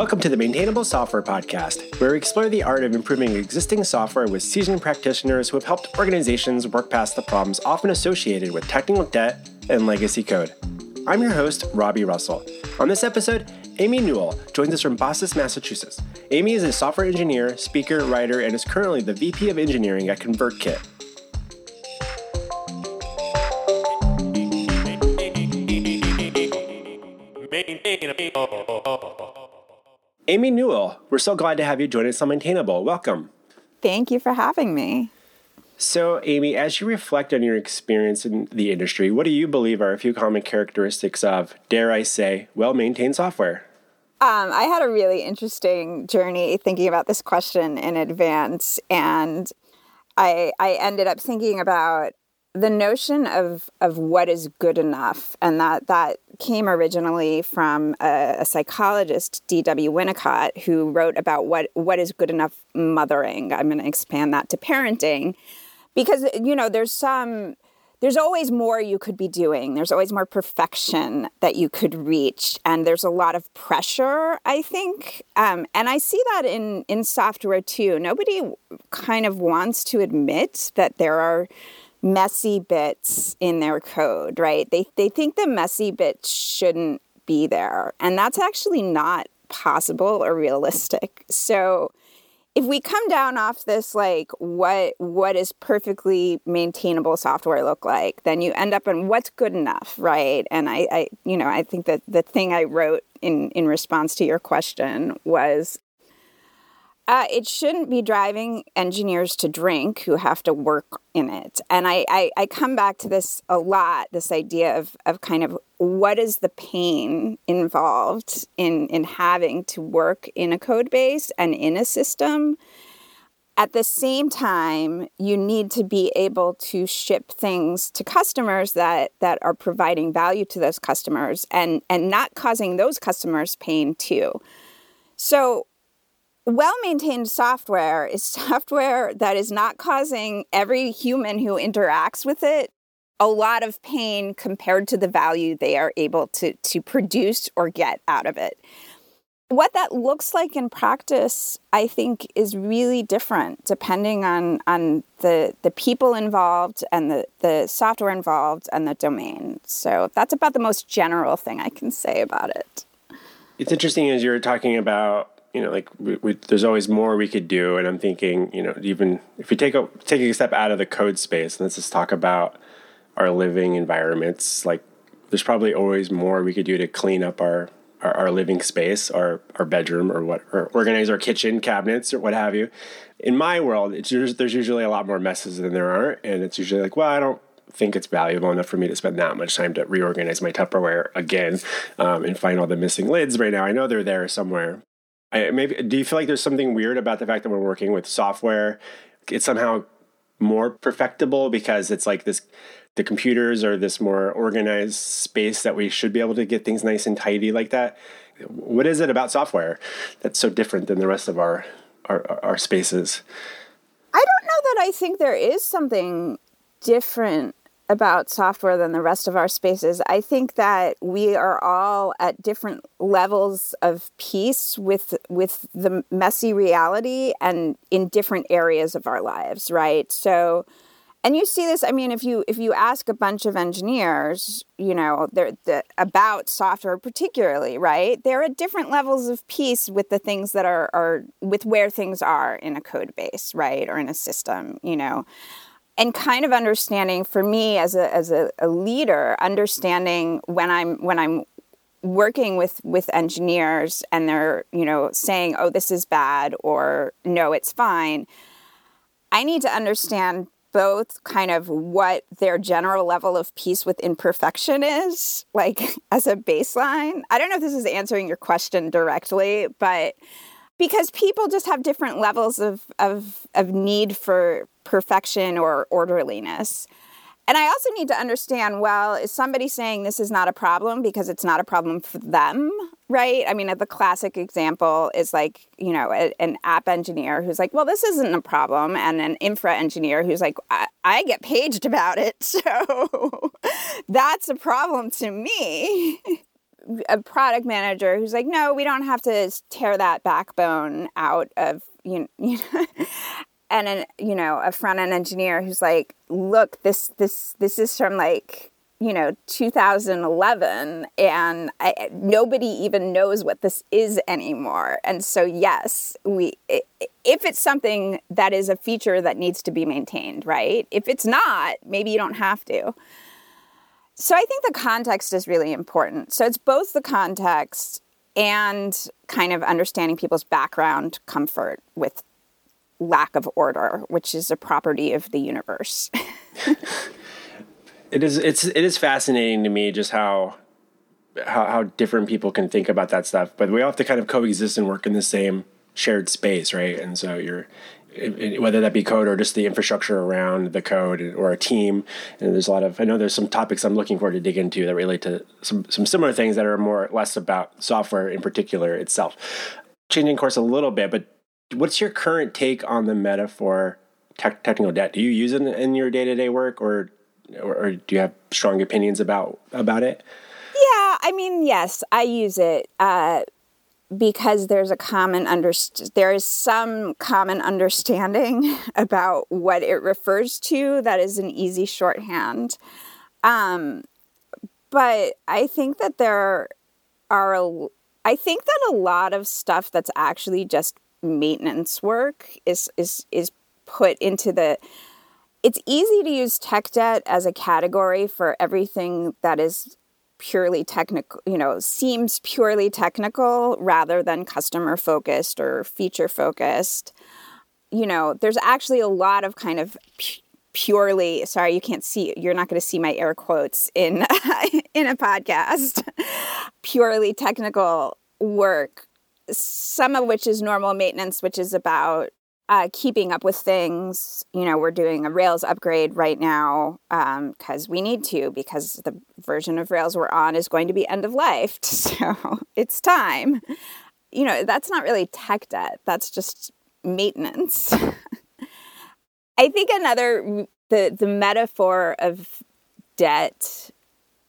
Welcome to the Maintainable Software Podcast, where we explore the art of improving existing software with seasoned practitioners who have helped organizations work past the problems often associated with technical debt and legacy code. I'm your host, Robby Russell. On this episode, Amy Newell joins us from Boston, Massachusetts. Amy is a software engineer, speaker, writer, and is currently the VP of Engineering at ConvertKit. Amy Newell, we're so glad to have you join us on Maintainable. Welcome. Thank you for having me. So, Amy, as you reflect on your experience in the industry, what do you believe are a few common characteristics of, dare I say, well maintained software? Um, I had a really interesting journey thinking about this question in advance, and I, I ended up thinking about the notion of of what is good enough, and that that came originally from a, a psychologist, D.W. Winnicott, who wrote about what what is good enough mothering. I'm going to expand that to parenting, because you know there's some there's always more you could be doing. There's always more perfection that you could reach, and there's a lot of pressure. I think, um, and I see that in in software too. Nobody kind of wants to admit that there are messy bits in their code, right? They they think the messy bits shouldn't be there, and that's actually not possible or realistic. So if we come down off this like what what is perfectly maintainable software look like then you end up in what's good enough right and i, I you know i think that the thing i wrote in in response to your question was uh, it shouldn't be driving engineers to drink who have to work in it. And I, I, I, come back to this a lot this idea of, of kind of what is the pain involved in, in having to work in a code base and in a system. At the same time, you need to be able to ship things to customers that, that are providing value to those customers and, and not causing those customers pain too. So well maintained software is software that is not causing every human who interacts with it a lot of pain compared to the value they are able to, to produce or get out of it. What that looks like in practice, I think, is really different depending on, on the, the people involved and the, the software involved and the domain. So that's about the most general thing I can say about it. It's interesting as you're talking about you know, like we, we, there's always more we could do. And I'm thinking, you know, even if we take a taking a step out of the code space, let's just talk about our living environments. Like, there's probably always more we could do to clean up our our, our living space, our our bedroom, or what, or organize our kitchen cabinets or what have you. In my world, it's there's usually a lot more messes than there aren't, and it's usually like, well, I don't think it's valuable enough for me to spend that much time to reorganize my Tupperware again um, and find all the missing lids right now. I know they're there somewhere, I, maybe do you feel like there's something weird about the fact that we're working with software? It's somehow more perfectible because it's like this the computers are this more organized space that we should be able to get things nice and tidy like that. What is it about software that's so different than the rest of our our, our spaces? I don't know that I think there is something different about software than the rest of our spaces. I think that we are all at different levels of peace with with the messy reality and in different areas of our lives, right? So and you see this i mean if you if you ask a bunch of engineers you know they're the, about software particularly right they're at different levels of peace with the things that are are with where things are in a code base right or in a system you know and kind of understanding for me as a as a, a leader, understanding when I'm when I'm working with with engineers and they're you know saying oh this is bad or no it's fine i need to understand both kind of what their general level of peace with imperfection is like as a baseline. I don't know if this is answering your question directly but because people just have different levels of, of, of need for perfection or orderliness. And I also need to understand well, is somebody saying this is not a problem because it's not a problem for them, right? I mean, the classic example is like, you know, a, an app engineer who's like, well, this isn't a problem. And an infra engineer who's like, I, I get paged about it. So that's a problem to me. a product manager who's like, no, we don't have to tear that backbone out of you know, and an you know a front end engineer who's like, look, this this this is from like you know 2011 and I, nobody even knows what this is anymore. And so yes we if it's something that is a feature that needs to be maintained right? If it's not maybe you don't have to. So i think the context is really important. So it's both the context and kind of understanding people's background comfort with lack of order which is a property of the universe. It is it's it is fascinating to me just how how, how different people can think about that stuff but we all have to kind of coexist and work in the same shared space right? And so you're whether that be code or just the infrastructure around the code or a team and there's a lot of i know there's some topics i'm looking forward to dig into that relate to some some similar things that are more less about software in particular itself. Changing course a little bit but what's your current take on the metaphor tech, technical debt do you use it in your day-to-day work or or, or do you have strong opinions about about it? Yeah, I mean, yes, I use it uh, because there's a common underst- there is some common understanding about what it refers to that is an easy shorthand. Um, but I think that there are I think that a lot of stuff that's actually just maintenance work is is is put into the it's easy to use tech debt as a category for everything that is purely technical, you know, seems purely technical rather than customer focused or feature focused. You know, there's actually a lot of kind of purely sorry you can't see you're not going to see my air quotes in in a podcast purely technical work some of which is normal maintenance which is about uh, keeping up with things. You know, we're doing a Rails upgrade right now because um, we need to, because the version of Rails we're on is going to be end of life. So it's time. You know, that's not really tech debt, that's just maintenance. I think another, the, the metaphor of debt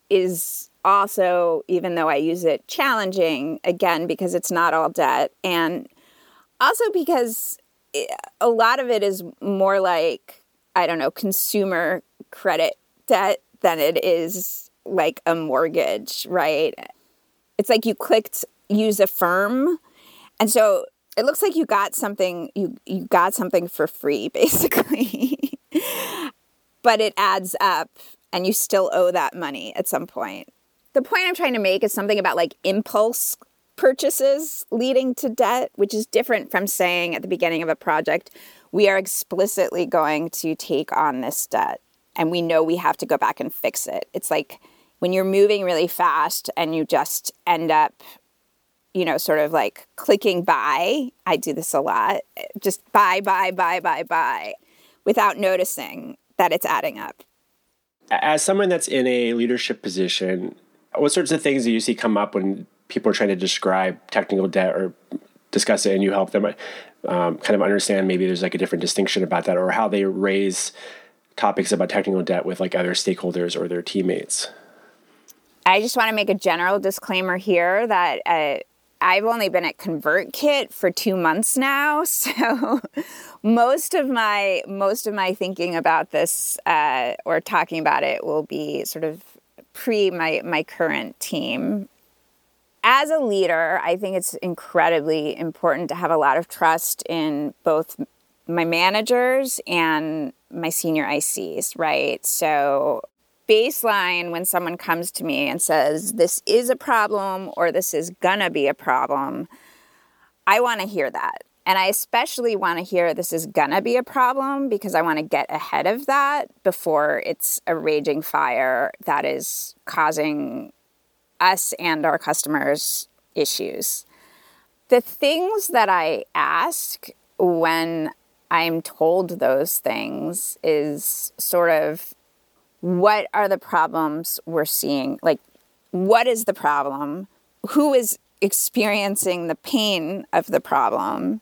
is also, even though I use it, challenging again because it's not all debt. And also because eh, a lot of it is more like I don't know consumer credit debt than it is like a mortgage, right? It's like you clicked use Affirm. and so it looks like you got something you you got something for free basically, but it adds up, and you still owe that money at some point. The point I'm trying to make is something about like impulse purchases leading to debt, which is different from saying at the beginning of a project, we are explicitly going to take on this debt and we know we have to go back and fix it. It's like when you're moving really fast and you just end up, you know, sort of like clicking buy. I do this a lot. Just buy, buy, buy, buy, buy without noticing that it's adding up. As someone that's in a leadership position, what sorts of things do you see come up when people are trying to describe technical debt or discuss it and you help them um, kind of understand maybe there's like a different distinction about that or how they raise topics about technical debt with like other stakeholders or their teammates? I just want to make a general disclaimer here that uh, i've only been at convertkit for two months now so most of my most of my thinking about this uh, or talking about it will be sort of pre my my current team as a leader, I think it's incredibly important to have a lot of trust in both my managers and my senior ICs, right? So, baseline when someone comes to me and says, This is a problem or this is gonna be a problem, I wanna hear that. And I especially wanna hear this is gonna be a problem because I wanna get ahead of that before it's a raging fire that is causing us and our customers issues. The things that I ask when I'm told those things is sort of what are the problems we're seeing? Like, what is the problem? Who is experiencing the pain of the problem?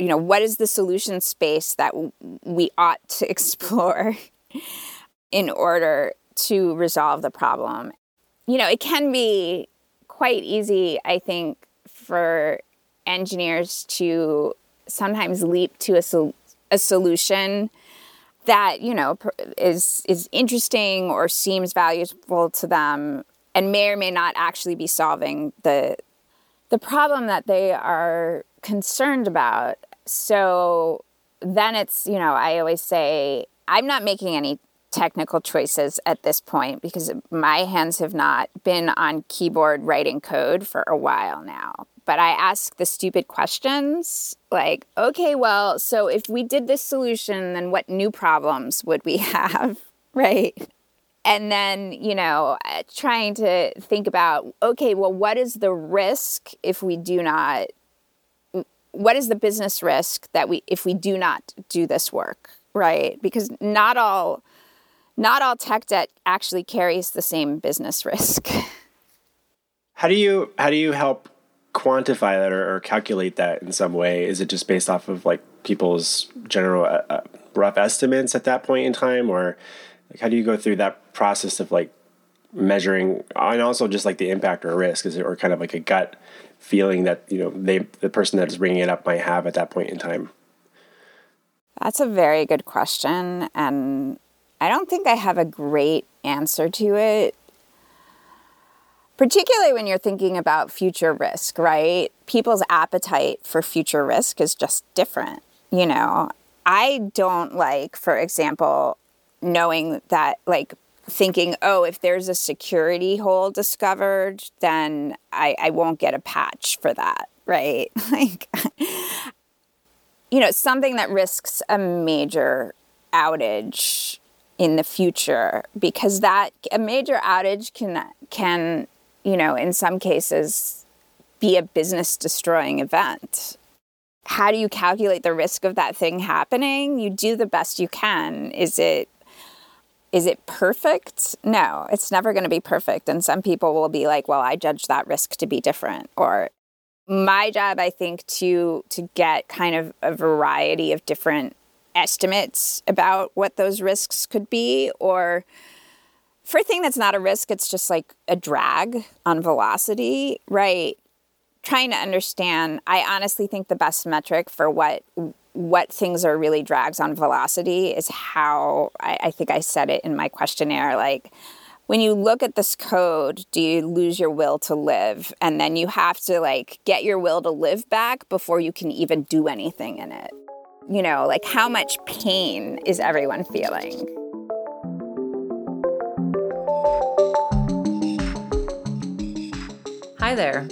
You know, what is the solution space that we ought to explore in order to resolve the problem? you know, it can be quite easy, I think, for engineers to sometimes leap to a, sol- a solution that you know is is interesting or seems valuable to them and may or may not actually be solving the the problem that they are concerned about so then it's you know i always say i'm not making any technical choices at this point because my hands have not been on keyboard writing code for a while now but I ask the stupid questions like, okay, well, so if we did this solution, then what new problems would we have? right. And then, you know, trying to think about, okay, well, what is the risk if we do not, what is the business risk that we, if we do not do this work? Right. Because not all, not all tech debt actually carries the same business risk. How do you, how do you help quantify that or, or, calculate that in some way? Is it just based off of like people's general uh, uh, rough estimates at that point in time, or like how do you go through that process of like measuring and also just like the impact or risk? Is it or kind of like a gut feeling that you know they the person that is bringing it up might have at that point in time? That's a very good question, and I don't think I have a great answer to it particularly when you're thinking about future risk, right? People's appetite for future risk is just different. You know, I don't like, for example, knowing that, like, thinking, oh, if there's a security hole discovered, then I, I won't get a patch for that, right? Like, you know, something that risks a major outage in the future because that a major outage can can you know, in some cases, be a business destroying event. How do you calculate the risk of that thing happening? You do the best you can. Is it is it perfect? No, it's never going to be perfect and some people will be like, "Well, I judge that risk to be different." Or my job I think to to get kind of a variety of different estimates about what those risks could be or for a thing that's not a risk, it's just like a drag on velocity, right? Trying to understand, I honestly think the best metric for what what things are really drags on velocity is how I, I think I said it in my questionnaire. Like when you look at this code, do you lose your will to live? And then you have to like get your will to live back before you can even do anything in it. You know, like how much pain is everyone feeling? Hi there.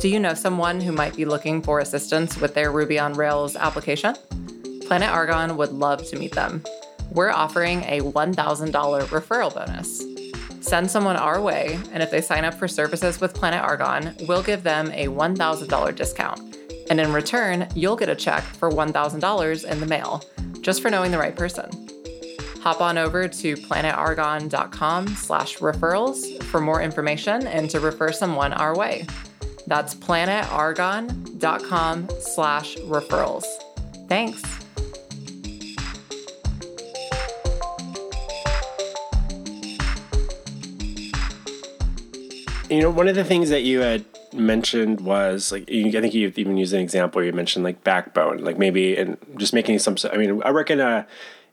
Do you know someone who might be looking for assistance with their Ruby on Rails application? Planet Argon would love to meet them. We're offering a $1,000 referral bonus. Send someone our way, and if they sign up for services with Planet Argon, we'll give them a $1,000 discount. And in return, you'll get a check for $1,000 in the mail, just for knowing the right person hop on over to planetargon.com slash referrals for more information and to refer someone our way. That's planetargon.com slash referrals. Thanks. You know, one of the things that you had mentioned was like I think you even used an example. You mentioned like backbone, like maybe and just making some. I mean, I in a uh,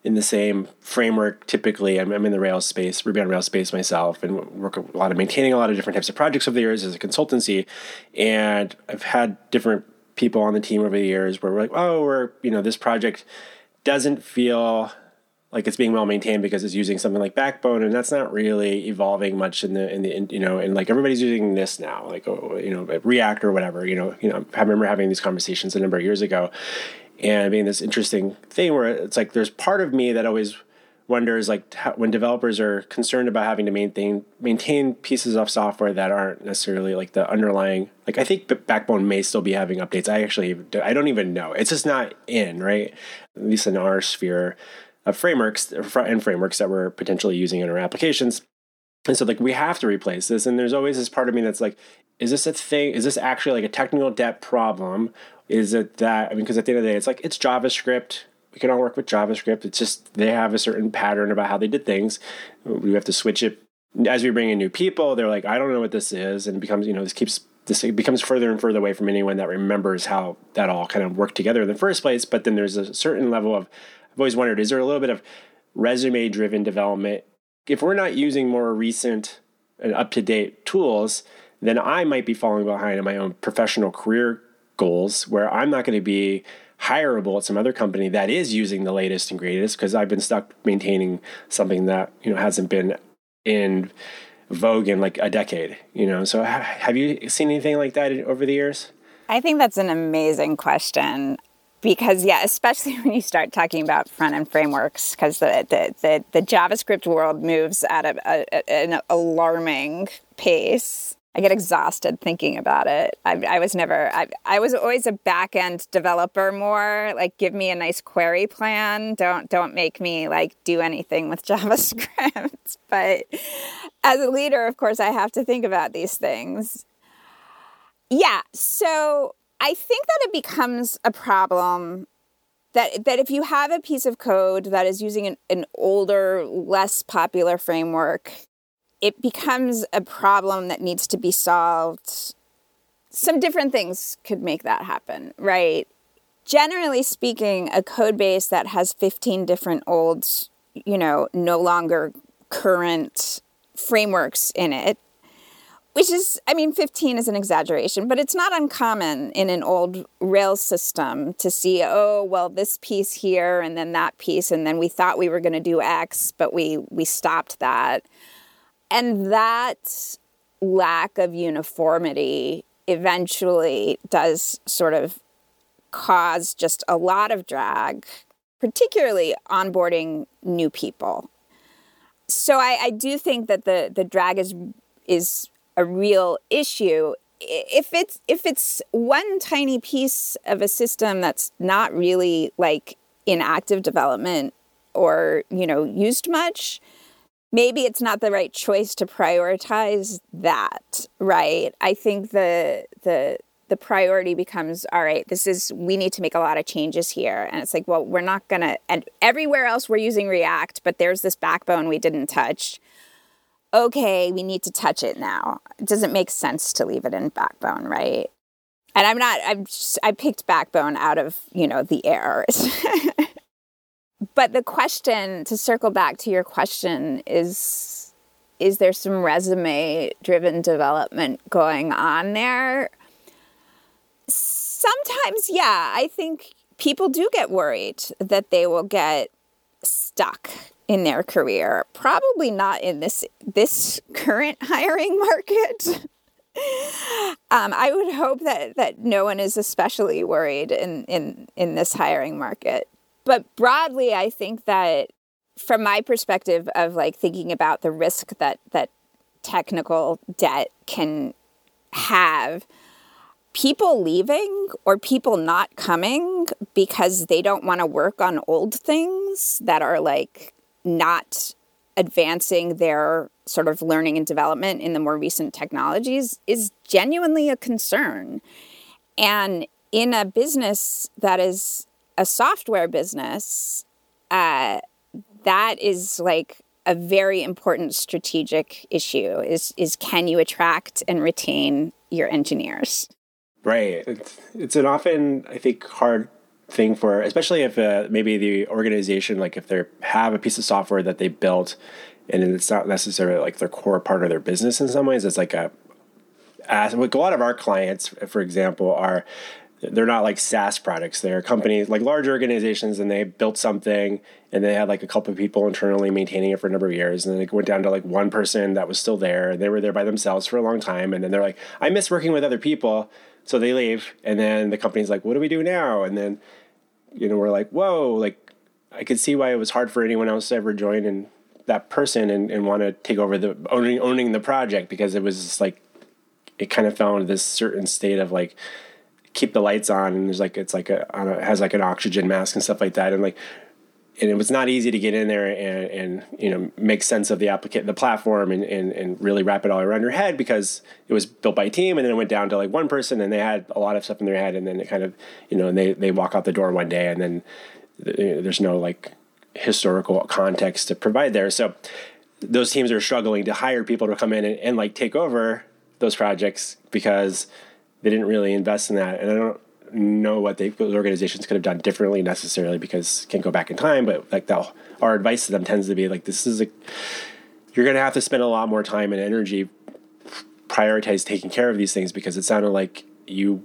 in the same framework. Typically, I'm, I'm in the Rails space, Ruby on Rails space myself, and work a lot of maintaining a lot of different types of projects over the years as a consultancy. And I've had different people on the team over the years where we're like, oh, we're you know this project doesn't feel like it's being well maintained because it's using something like Backbone, and that's not really evolving much in the in the in, you know and like everybody's using this now, like oh, you know React or whatever. You know, you know, I remember having these conversations a number of years ago, and being this interesting thing where it's like there's part of me that always wonders like how, when developers are concerned about having to maintain maintain pieces of software that aren't necessarily like the underlying like I think the Backbone may still be having updates. I actually I don't even know. It's just not in right, at least in our sphere of frameworks and frameworks that we're potentially using in our applications. And so like we have to replace this. And there's always this part of me that's like, is this a thing? Is this actually like a technical debt problem? is it that I mean, because at the end of the day, it's like it's JavaScript. We can all work with JavaScript. It's just they have a certain pattern about how they did things. We have to switch it as we bring in new people, they're like, I don't know what this is, and it becomes you know this keeps this becomes further and further away from anyone that remembers how that all kind of worked together in the first place. But then there's a certain level of I've always wondered, is there a little bit of resume driven development? If we're not using more recent and up to date tools, then I might be falling behind in my own professional career goals where I'm not going to be hireable at some other company that is using the latest and greatest because I've been stuck maintaining something that you know hasn't been in vogue in like a decade you know? So have you seen anything like that over the years? I think that's an amazing question because yeah especially when you start talking about front end frameworks because the, the, the, the, javascript world moves at a, a, an alarming pace. I get exhausted thinking about it. I, I was never I, I was always a back end developer more. Like give me a nice query plan. Don't don't make me like do anything with javascript. But as a leader of course i have to think about these things. Yeah so I think that it becomes a problem that that if you have a piece of code that is using an, an older, less popular framework, it becomes a problem that needs to be solved. Some different things could make that happen, right? Generally speaking, a code base that has 15 different old, you know, no longer current frameworks in it which is i mean 15 is an exaggeration but it's not uncommon in an old rail system to see oh well this piece here and then that piece and then we thought we were going to do x but we we stopped that. And that lack of uniformity eventually does sort of cause just a lot of drag particularly onboarding new people. So I, I do think that the the drag is is a real issue. If it's if it's one tiny piece of a system that's not really like in active development or you know used much maybe it's not the right choice to prioritize that right? I think the the the priority becomes all right this is we need to make a lot of changes here. And it's like well we're not going to and everywhere else we're using react but there's this backbone we didn't touch okay, we need to touch it now. It doesn't make sense to leave it in backbone, right? And I'm not, I'm just, I picked backbone out of, you know, the errors. but the question, to circle back to your question, is is there some resume driven development going on there? Sometimes, yeah. I think people do get worried that they will get stuck in their career. Probably not in this this current hiring market. um, I would hope that that no one is especially worried in in in this hiring market. But broadly, I think that from my perspective of like thinking about the risk that that technical debt can have people leaving or people not coming because they don't want to work on old things that are like not advancing their sort of learning and development in the more recent technologies is genuinely a concern. And in a business that is a software business, uh, that is like a very important strategic issue is is can you attract and retain your engineers right it's, it's an often i think hard thing for especially if uh, maybe the organization like if they have a piece of software that they built and it's not necessarily like their core part of their business in some ways it's like a as like a lot of our clients for example are they're not like SaaS products. They're companies like large organizations, and they built something, and they had like a couple of people internally maintaining it for a number of years, and then it went down to like one person that was still there, and they were there by themselves for a long time, and then they're like, I miss working with other people, so they leave, and then the company's like, what do we do now? And then you know, we're like, whoa, like I could see why it was hard for anyone else to ever join and that person and, and want to take over the owning owning the project because it was just like it kind of fell into this certain state of like keep the lights on and there's like it's like a, a has like an oxygen mask and stuff like that and like and it was not easy to get in there and, and you know make sense of the applicant the platform and, and, and really wrap it all around your head because it was built by a team and then it went down to like one person and they had a lot of stuff in their head and then it kind of you know and they, they walk out the door one day and then there's no like historical context to provide there so those teams are struggling to hire people to come in and, and like take over those projects because they didn't really invest in that. And I don't know what those organizations could have done differently necessarily because can't go back in time. But like the, our advice to them tends to be like, this is a, you're going to have to spend a lot more time and energy prioritize taking care of these things because it sounded like you,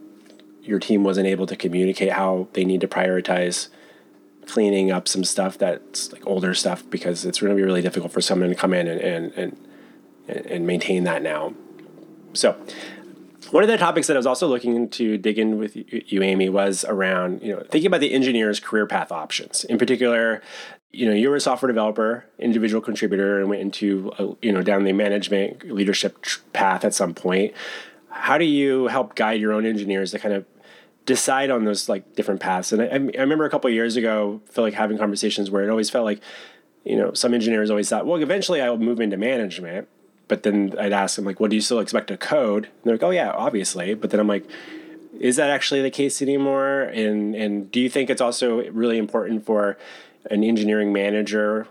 your team wasn't able to communicate how they need to prioritize cleaning up some stuff that's like older stuff because it's going to be really difficult for someone to come in and, and, and, and maintain that now. So one of the topics that I was also looking to dig in with you, Amy, was around you know thinking about the engineer's career path options. In particular, you know you were a software developer, individual contributor, and went into a, you know down the management leadership path at some point. How do you help guide your own engineers to kind of decide on those like different paths? And I, I remember a couple years ago, feel like having conversations where it always felt like you know some engineers always thought, well, eventually I'll move into management but then I'd ask them like, "What do you still expect to code?" And they're like, "Oh yeah, obviously." But then I'm like, "Is that actually the case anymore?" And and do you think it's also really important for an engineering manager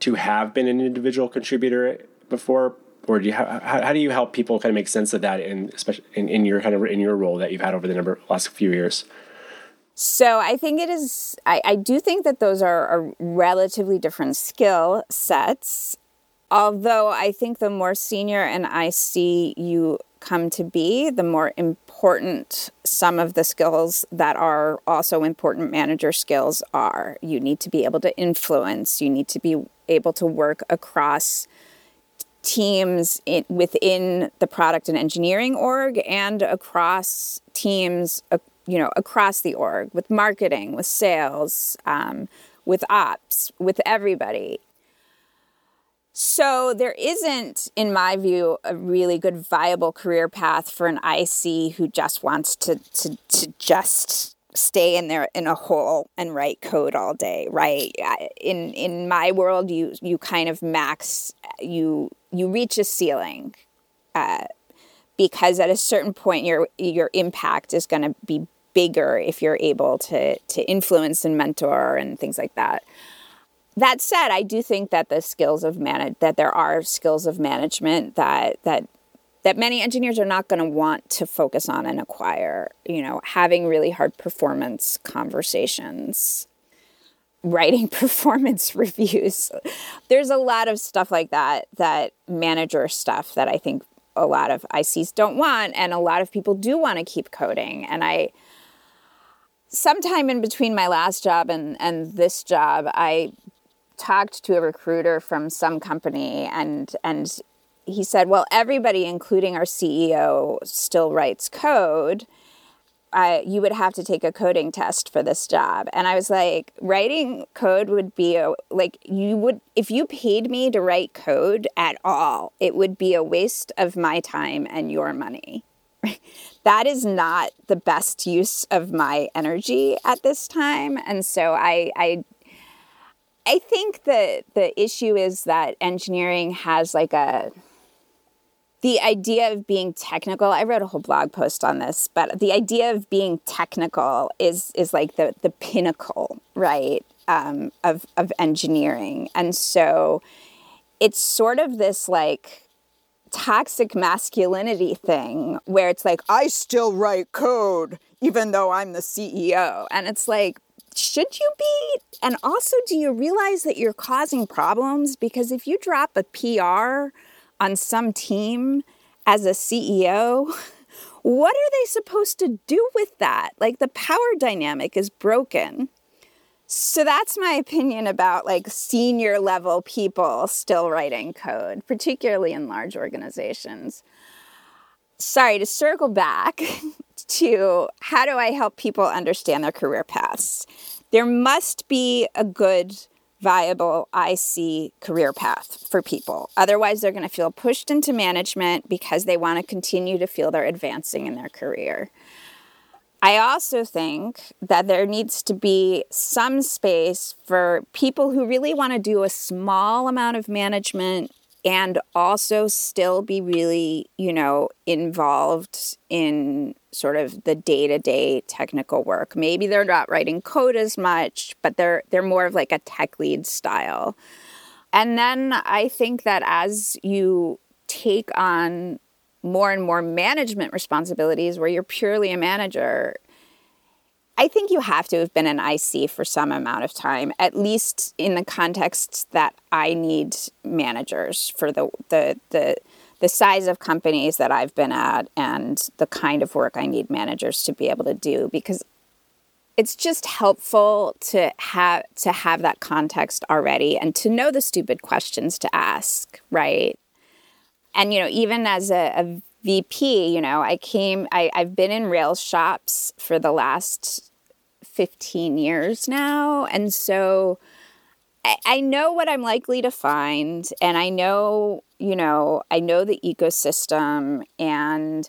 to have been an individual contributor before, or do you how, how do you help people kind of make sense of that in especially in, in your kind of in your role that you've had over the number last few years? So I think it is. I, I do think that those are, are relatively different skill sets. Although I think the more senior and IC you come to be, the more important some of the skills that are also important manager skills are. You need to be able to influence, you need to be able to work across teams in, within the product and engineering org and across teams uh, you know across the org with marketing with sales um, with ops with everybody so there isn't, in my view, a really good viable career path for an IC who just wants to to, to just stay in there in a hole and write code all day, right? In in my world, you you kind of max you you reach a ceiling, uh, because at a certain point your your impact is going to be bigger if you're able to to influence and mentor and things like that that said, I do think that the skills of manage that there are skills of management that that that many engineers are not going to want to focus on and acquire. You know, having really hard performance conversations, writing performance reviews. There's a lot of stuff like that that manager stuff that I think a lot of ICs don't want, and a lot of people do want to keep coding. And I sometime in between my last job and, and this job, I talked to a recruiter from some company and and he said, "Well, everybody including our CEO still writes code." I, you would have to take a coding test for this job. And I was like, writing code would be a, like, you would, if you paid me to write code at all, it would be a waste of my time and your money. that is not the best use of my energy at this time. And so I, I I think the the issue is that engineering has like a the idea of being technical. I wrote a whole blog post on this, but the idea of being technical is is like the the pinnacle, right, um, of of engineering, and so it's sort of this like toxic masculinity thing where it's like I still write code even though I'm the CEO, and it's like should you be? And also, do you realize that you're causing problems? Because if you drop a PR on some team as a CEO, what are they supposed to do with that? Like the power dynamic is broken. So that's my opinion about like senior level people still writing code, particularly in large organizations. Sorry, to circle back to how do I help people understand their career paths? There must be a good, viable IC career path for people. Otherwise, they're going to feel pushed into management because they want to continue to feel they're advancing in their career. I also think that there needs to be some space for people who really want to do a small amount of management and also still be really, you know, involved in sort of the day-to-day technical work. Maybe they're not writing code as much, but they're they're more of like a tech lead style. and then I think that as you take on more and more management responsibilities where you're purely a manager, I think you have to have been an IC for some amount of time, at least in the context that I need managers for the the the the size of companies that I've been at and the kind of work I need managers to be able to do because it's just helpful to have to have that context already and to know the stupid questions to ask, right? And you know, even as a, a VP, you know, I came I, I've been in Rails shops for the last 15 years now. And so I, I know what I'm likely to find and I know, you know, I know the ecosystem and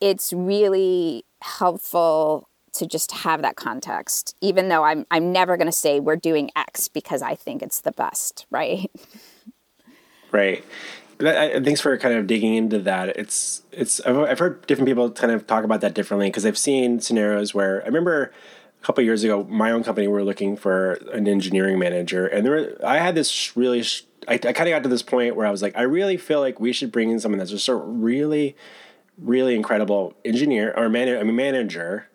it's really helpful to just have that context, even though I'm, I'm never going to say we're doing X because I think it's the best, right? Right. Thanks for kind of digging into that. It's it's I've heard different people kind of talk about that differently because I've seen scenarios where I remember a couple years ago, my own company we were looking for an engineering manager, and there were, I had this really I, I kind of got to this point where I was like, I really feel like we should bring in someone that's just a really, really incredible engineer or man, I mean manager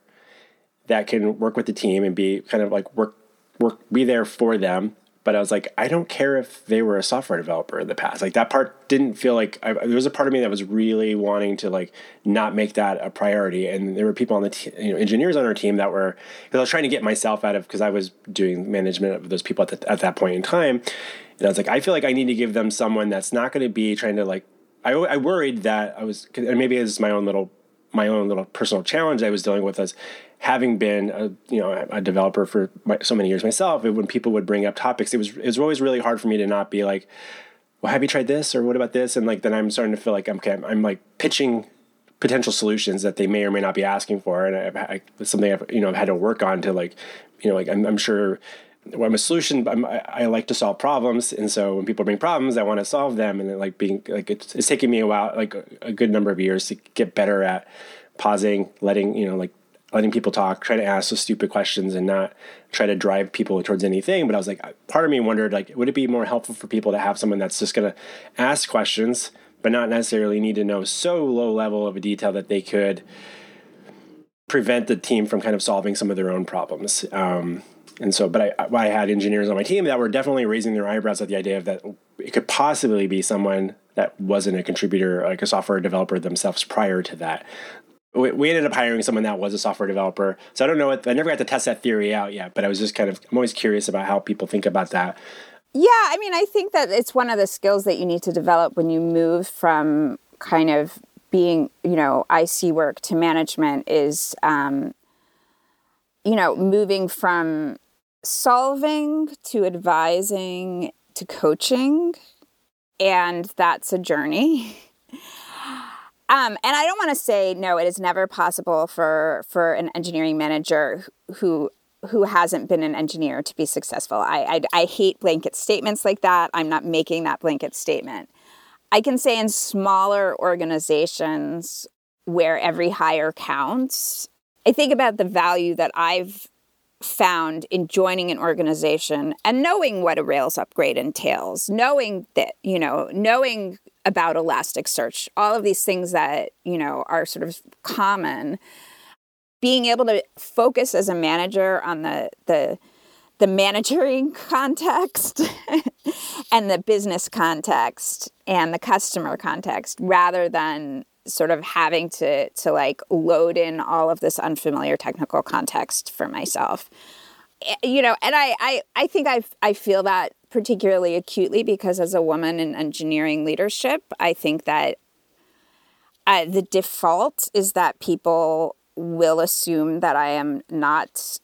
that can work with the team and be kind of like work work be there for them but I was like, I don't care if they were a software developer in the past. Like that part didn't feel like I, there was a part of me that was really wanting to like not make that a priority. And there were people on the te- you know engineers on our team that were because I was trying to get myself out of because I was doing management of those people at the, at that point in time. And I was like, I feel like I need to give them someone that's not going to be trying to like. I, I worried that I was, and maybe it's my own little my own little personal challenge I was dealing with as having been a you know a developer for my, so many years myself, when people would bring up topics, it was it was always really hard for me to not be like, well, have you tried this or what about this? And like then I'm starting to feel like I'm okay, I'm, like pitching potential solutions that they may or may not be asking for, and I've, something I've you know I've had to work on to like you know like I'm, I'm sure. Well, I'm a solution. I'm, I, I like to solve problems, and so when people bring problems, I want to solve them. And like being like it's, it's taking me a while, like a, a good number of years, to get better at pausing, letting you know, like letting people talk, trying to ask those stupid questions and not try to drive people towards anything. But I was like, part of me wondered, like, would it be more helpful for people to have someone that's just to ask questions, but not necessarily need to know so low level of a detail that they could prevent the team from kind of solving some of their own problems. Um, and so, but I, I had engineers on my team that were definitely raising their eyebrows at the idea of that it could possibly be someone that wasn't a contributor, like a software developer themselves prior to that we, we ended up hiring someone that was a software developer. So I don't know. What, I never got to test that theory out yet, but I was just kind of, I'm always curious about how people think about that. Yeah, I mean, I think that it's one of the skills that you need to develop when you move from kind of being, you know, IC work to management is, um, you know, moving from solving to advising to coaching. And that's a journey. Um, and I don't want to say no. It is never possible for for an engineering manager who who hasn't been an engineer to be successful. I, I, I hate blanket statements like that. I'm not making that blanket statement. I can say in smaller organizations where every hire counts. I think about the value that I've found in joining an organization and knowing what a Rails upgrade entails, knowing that, you know, knowing about Elasticsearch, all of these things that, you know, are sort of common. Being able to focus as a manager on the the the managing context and the business context and the customer context rather than sort of having to to like load in all of this unfamiliar technical context for myself eh, you know and i i, I think i i feel that particularly acutely because as a woman in engineering leadership, I think that uh, the default is that people will assume that I am not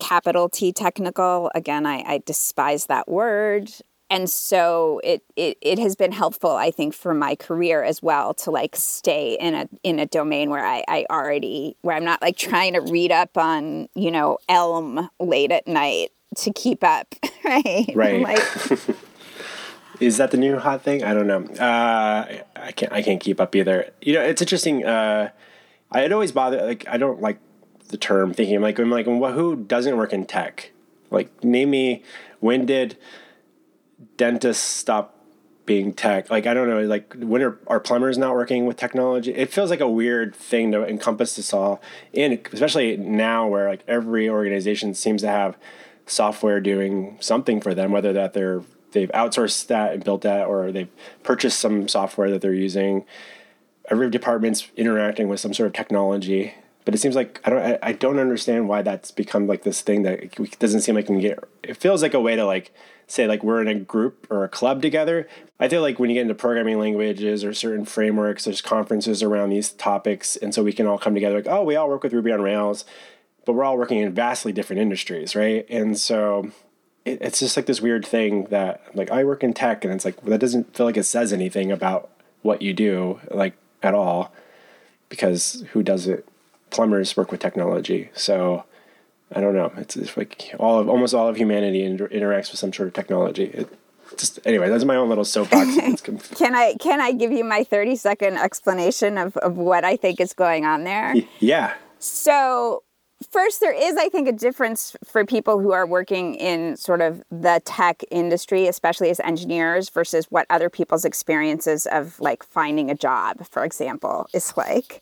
capital T technical. Again, I, I despise that word. And so it, it it has been helpful, I think, for my career as well to like stay in a in a domain where I, I already where I'm not like trying to read up on, you know, Elm late at night to keep up, right? Right. Like, is that the new hot thing? I don't know. Uh, I can't. I can't keep up either. You know, it's interesting. Uh, I had always bothered. Like, I don't like the term thinking. I'm like, I'm like, well, who doesn't work in tech? Like, name me when did dentists stop being tech? Like I don't know. Like when are, are plumbers not working with technology? It feels like a weird thing to encompass this all in, especially now where like every organization seems to have software doing something for them, whether that they're they've outsourced that and built that, or they've purchased some software that they're using. Every department's interacting with some sort of technology, but it seems like I don't I, don't understand why that's become like this thing that doesn't seem like can get. It feels like a way to like say like we're in a group or a club together. I feel like when you get into programming languages or certain frameworks, there's conferences around these topics, and so we can all come together like, oh, we all work with Ruby on Rails, but we're all working in vastly different industries, right? And so it, it's just like this weird thing that like I work in tech, and it's like that doesn't feel like it says anything about what you do like at all, because who does it? Plumbers work with technology, so I don't know. It's, it's like all of almost all of humanity inter- interacts with some sort of technology. It, just anyway, that's my own little soapbox. can I can I give you my thirty second explanation of, of what I think is going on there? Yeah. So first there is i think a difference for people who are working in sort of the tech industry especially as engineers versus what other people's experiences of like finding a job for example is like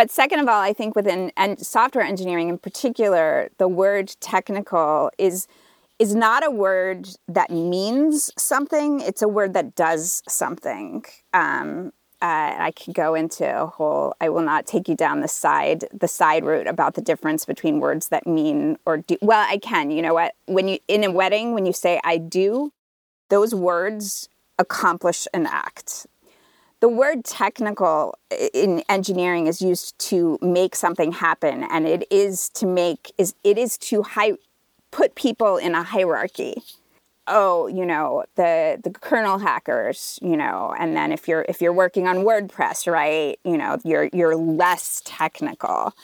but second of all i think within and software engineering in particular the word technical is is not a word that means something it's a word that does something um, uh, I could go into a whole. I will not take you down the side the side route about the difference between words that mean or do. Well, I can. You know what? When you in a wedding, when you say "I do," those words accomplish an act. The word technical in engineering is used to make something happen, and it is to make is it is to high, put people in a hierarchy oh, you know, the the kernel hackers, you know, and then if you're if you're working on WordPress, right, you know, you're you're less technical.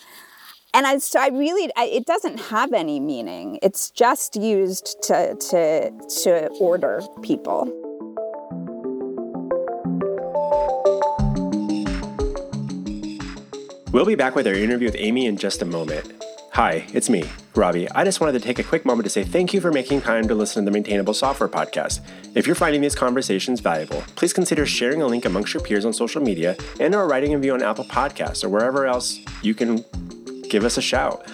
And I, so I really, I, it doesn't have any meaning. It's just used to to to order people. We'll be back with our interview with Amy in just a moment. Hi, it's me, Robby. I just wanted to take a quick moment to say thank you for making time to listen to the Maintainable Software Podcast. If you're finding these conversations valuable, please consider sharing a link amongst your peers on social media and or writing a review on Apple Podcasts or wherever else you can give us a shout.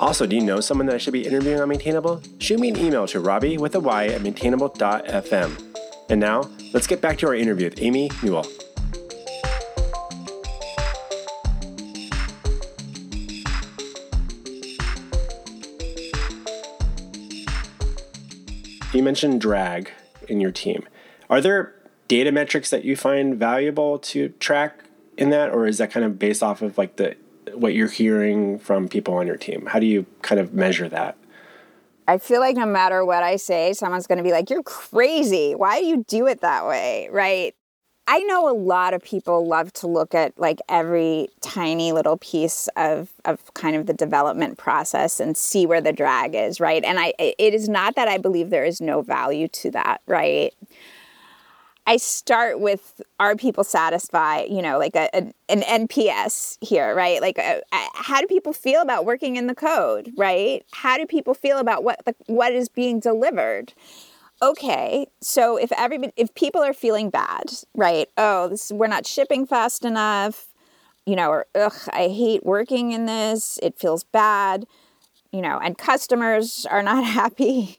Also, do you know someone that I should be interviewing on Maintainable? Shoot me an email to robby with a y at maintainable.fm. And now, let's get back to our interview with Amy Newell. Mentioned drag in your team. Are there data metrics that you find valuable to track in that, or is that kind of based off of like the what you're hearing from people on your team? How do you kind of measure that? I feel like no matter what I say, someone's going to be like, "You're crazy. Why do you do it that way?" Right? I know a lot of people love to look at like every tiny little piece of, of kind of the development process and see where the drag is, right? And I it is not that I believe there is no value to that, right? I start with are people satisfied, you know, like a, a an NPS here, right? Like a, a, how do people feel about working in the code, right? How do people feel about what the, what is being delivered? Okay, so if everybody, if people are feeling bad, right? Oh, this we're not shipping fast enough, you know, or ugh, I hate working in this. It feels bad, you know, and customers are not happy.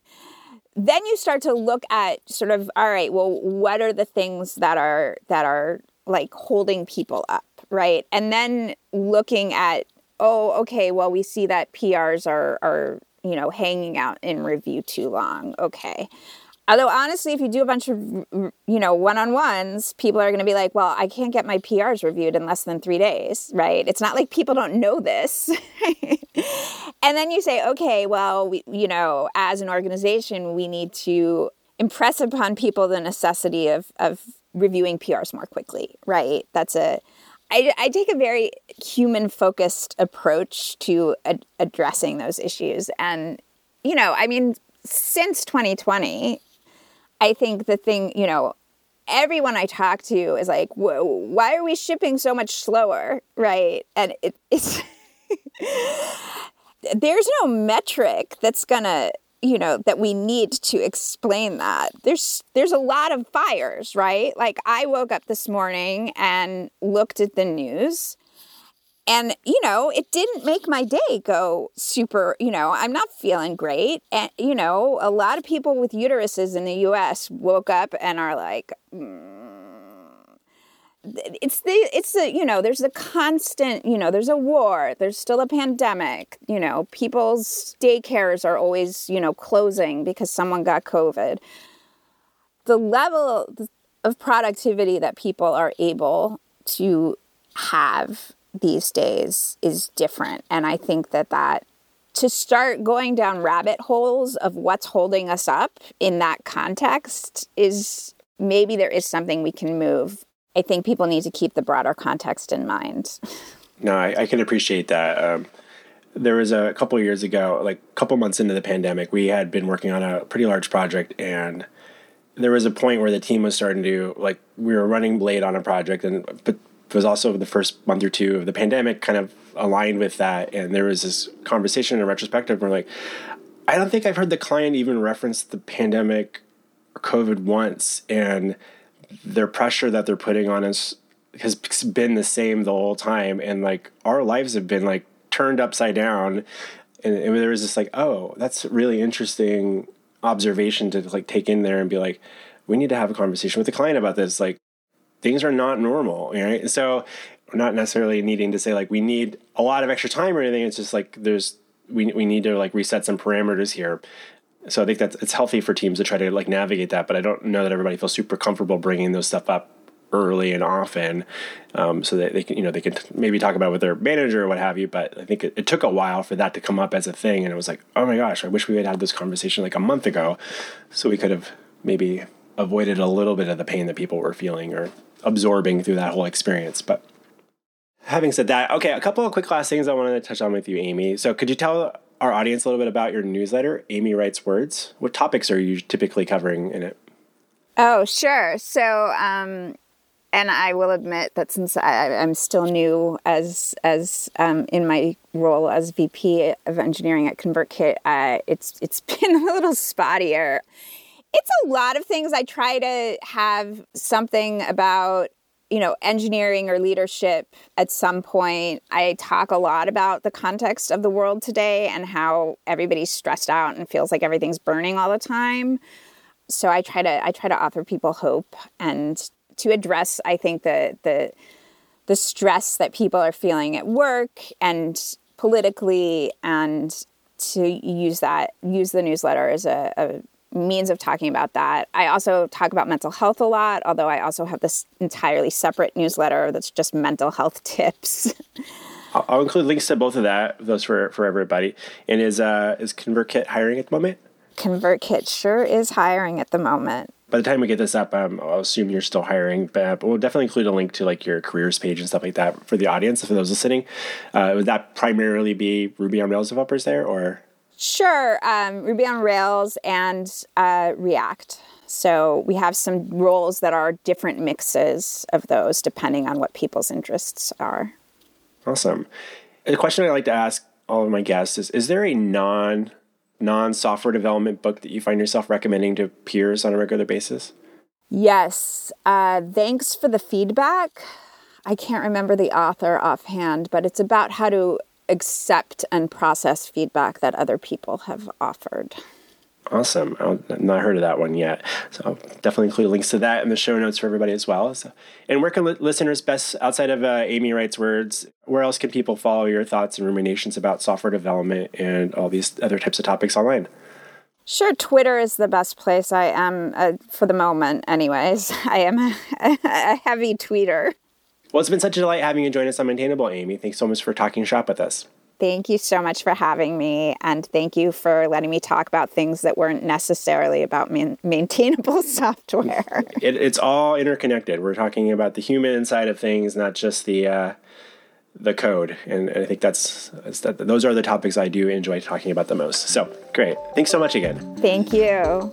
Then you start to look at sort of, all right, well, what are the things that are that are like holding people up, right? And then looking at, oh, okay, well, we see that PRs are are you know hanging out in review too long. Okay Although honestly, if you do a bunch of mm, mm, you know one-on-ones, people are going to be like, "Well, I can't get my PRs reviewed in less than 3 days." Right? It's not like people don't know this. and then you say, "Okay, well, we, you know, as an organization, we need to impress upon people the necessity of of reviewing PRs more quickly." Right? That's a I, I take a very human focused approach to ad- addressing those issues. And, you know, I mean, since 2020, I think the thing, you know, everyone I talk to is like, why are we shipping so much slower? Right. And it, it's, there's no metric that's going to you know that we need to explain that there's there's a lot of fires right like i woke up this morning and looked at the news and you know it didn't make my day go super you know i'm not feeling great. And you know a lot of people with uteruses in the us woke up and are like mm, it's the it's the you know there's a constant you know there's a war there's still a pandemic you know people's daycares are always you know closing because someone got covid. The level of productivity that people are able to have these days is different and i think that that to start going down rabbit holes of what's holding us up in that context is maybe there is something we can move I think people need to keep the broader context in mind. No, I, I can appreciate that. Um, there was a couple years ago, like a couple months into the pandemic, we had been working on a pretty large project, and there was a point where the team was starting to like we were running late on a project, and but it was also the first month or two of the pandemic kind of aligned with that, and there was this conversation in retrospective where like I don't think I've heard the client even reference the pandemic or COVID once, and their pressure that they're putting on us has been the same the whole time. And like our lives have been like turned upside down. And, and there was this like oh that's really interesting observation to like take in there and be like we need to have a conversation with the client about this. Like things are not normal right so not necessarily needing to say like we need a lot of extra time or anything it's just like there's we, we need to like reset some parameters here so I think that's it's healthy for teams to try to like navigate that, but I don't know that everybody feels super comfortable bringing those stuff up early and often, um, so that they can you know they can maybe talk about with their manager or what have you. But I think it, it, took a while for that to come up as a thing, and it was like, oh my gosh, I wish we had had this conversation like a month ago, so we could have maybe avoided a little bit of the pain that people were feeling or absorbing through that whole experience. But having said that, okay, a couple of quick last things I wanted to touch on with you, Amy. So could you tell our audience a little bit about your newsletter, Amy Writes Words. What topics are you typically covering in it? Oh, sure. So, um, and I will admit that since I, am still new as as um, in my role as VP of engineering at ConvertKit, uh, it's it's been a little spottier. It's a lot of things. I try to have something about you know, engineering or leadership at some point, I talk a lot about the context of the world today and how everybody's stressed out and feels like everything's burning all the time. So I try to I try to offer people hope and to address I think the the the stress that people are feeling at work and politically and to use that use the newsletter as a, a means of talking about that. I also talk about mental health a lot, although I also have this entirely separate newsletter that's just mental health tips. I'll include links to both of that, those for, for everybody. And is uh, is ConvertKit hiring at the moment? ConvertKit sure is hiring at the moment. By the time we get this up, um, I'll assume you're still hiring, but we'll definitely include a link to like your careers page and stuff like that for the audience, for those listening. Uh, would that primarily be Ruby on Rails developers there, or Sure, um, Ruby on Rails and uh, React. So we have some roles that are different mixes of those depending on what people's interests are. Awesome. A question I like to ask all of my guests is: Is there a non non software development book that you find yourself recommending to peers on a regular basis? Yes. Uh, thanks for the feedback. I can't remember the author offhand, but it's about how to accept and process feedback that other people have offered. Awesome. I've not heard of that one yet. So I'll definitely include links to that in the show notes for everybody as well. So, and where can li- listeners best, outside of uh, Amy Writes Words, where else can people follow your thoughts and ruminations about software development and all these other types of topics online? Sure, Twitter is the best place. I am, uh, for the moment, anyways. I am a, a heavy tweeter. Well, it's been such a delight having you join us on Maintainable, Amy. Thanks so much for talking shop with us. Thank you so much for having me, and thank you for letting me talk about things that weren't necessarily about man- maintainable software. it, it's all interconnected. We're talking about the human side of things, not just the uh, the code. And, and I think that's, that's that, those are the topics I do enjoy talking about the most. So great. Thanks so much again. Thank you.